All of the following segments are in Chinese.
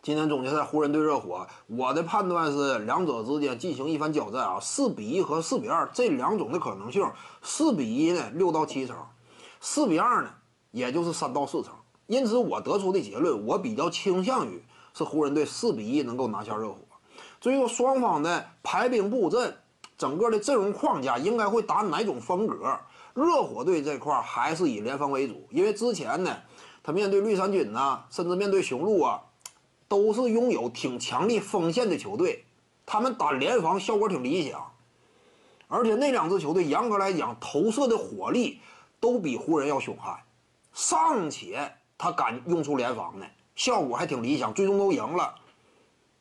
今天总决赛湖人对热火，我的判断是两者之间进行一番交战啊，四比一和四比二这两种的可能性，四比一呢六到七成，四比二呢也就是三到四成。因此我得出的结论，我比较倾向于是湖人队四比一能够拿下热火。至于说双方的排兵布阵，整个的阵容框架应该会打哪种风格？热火队这块还是以联防为主，因为之前呢，他面对绿衫军呐，甚至面对雄鹿啊。都是拥有挺强力锋线的球队，他们打联防效果挺理想，而且那两支球队严格来讲投射的火力都比湖人要凶悍，尚且他敢用出联防呢，效果还挺理想，最终都赢了。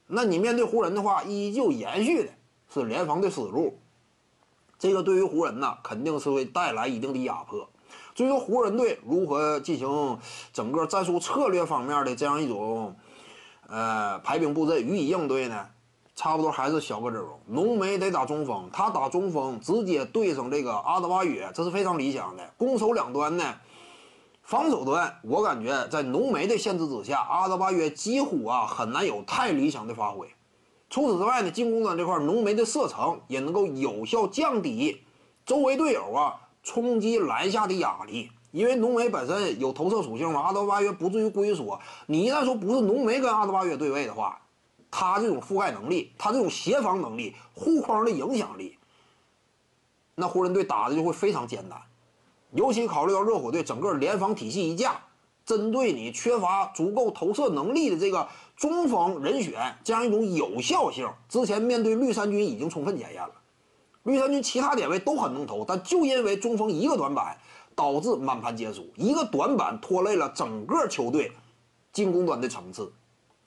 那你面对湖人的话，依旧延续的是联防的思路，这个对于湖人呢肯定是会带来一定的压迫。至于说湖人队如何进行整个战术策略方面的这样一种。呃，排兵布阵予以应对呢，差不多还是小个阵容。浓眉得打中锋，他打中锋直接对上这个阿德巴约，这是非常理想的。攻守两端呢，防守端我感觉在浓眉的限制之下，阿德巴约几乎啊很难有太理想的发挥。除此之外呢，进攻端这块浓眉的射程也能够有效降低周围队友啊冲击篮下的压力。因为浓眉本身有投射属性嘛，阿德巴约不至于龟缩。你一旦说不是浓眉跟阿德巴约对位的话，他这种覆盖能力，他这种协防能力、护框的影响力，那湖人队打的就会非常艰难。尤其考虑到热火队整个联防体系一架，针对你缺乏足够投射能力的这个中锋人选，这样一种有效性，之前面对绿衫军已经充分检验了。绿衫军其他点位都很能投，但就因为中锋一个短板。导致满盘皆输，一个短板拖累了整个球队进攻端的层次。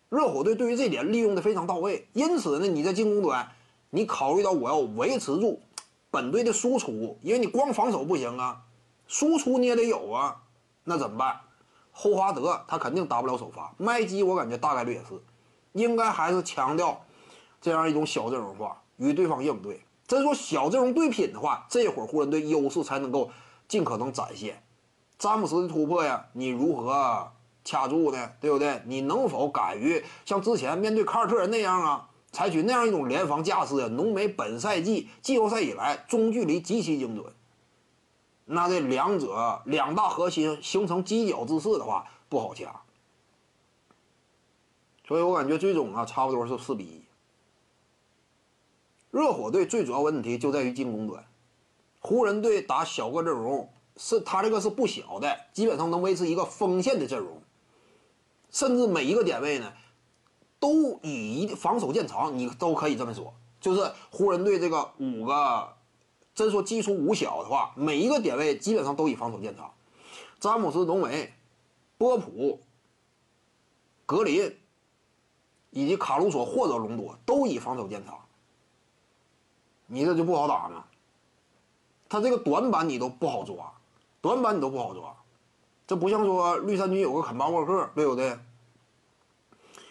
热火队对于这点利用的非常到位，因此呢，你在进攻端，你考虑到我要维持住本队的输出，因为你光防守不行啊，输出你也得有啊，那怎么办？霍华德他肯定打不了首发，麦基我感觉大概率也是，应该还是强调这样一种小阵容化与对方应对。真说小阵容对拼的话，这会儿湖人队优势才能够。尽可能展现詹姆斯的突破呀，你如何掐住呢？对不对？你能否敢于像之前面对凯尔特人那样啊，采取那样一种联防架势呀？浓眉本赛季季后赛以来中距离极其精准，那这两者两大核心形成犄角之势的话不好掐，所以我感觉最终啊差不多是四比一。热火队最主要问题就在于进攻端。湖人队打小个阵容，是他这个是不小的，基本上能维持一个锋线的阵容，甚至每一个点位呢，都以防守见长，你都可以这么说。就是湖人队这个五个，真说基础五小的话，每一个点位基本上都以防守见长。詹姆斯、浓眉、波普、格林以及卡鲁索或者隆多都以防守见长，你这就不好打吗？他这个短板你都不好抓，短板你都不好抓，这不像说绿衫军有个肯巴沃克，对不对？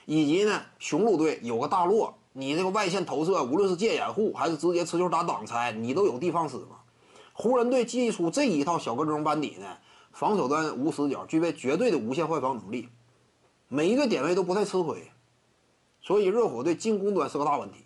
以及呢，雄鹿队有个大洛，你这个外线投射，无论是借掩护还是直接持球打挡拆，你都有地方使嘛。湖人队祭出这一套小个阵容班底呢，防守端无死角，具备绝对的无限换防能力，每一个点位都不太吃亏，所以热火队进攻端是个大问题。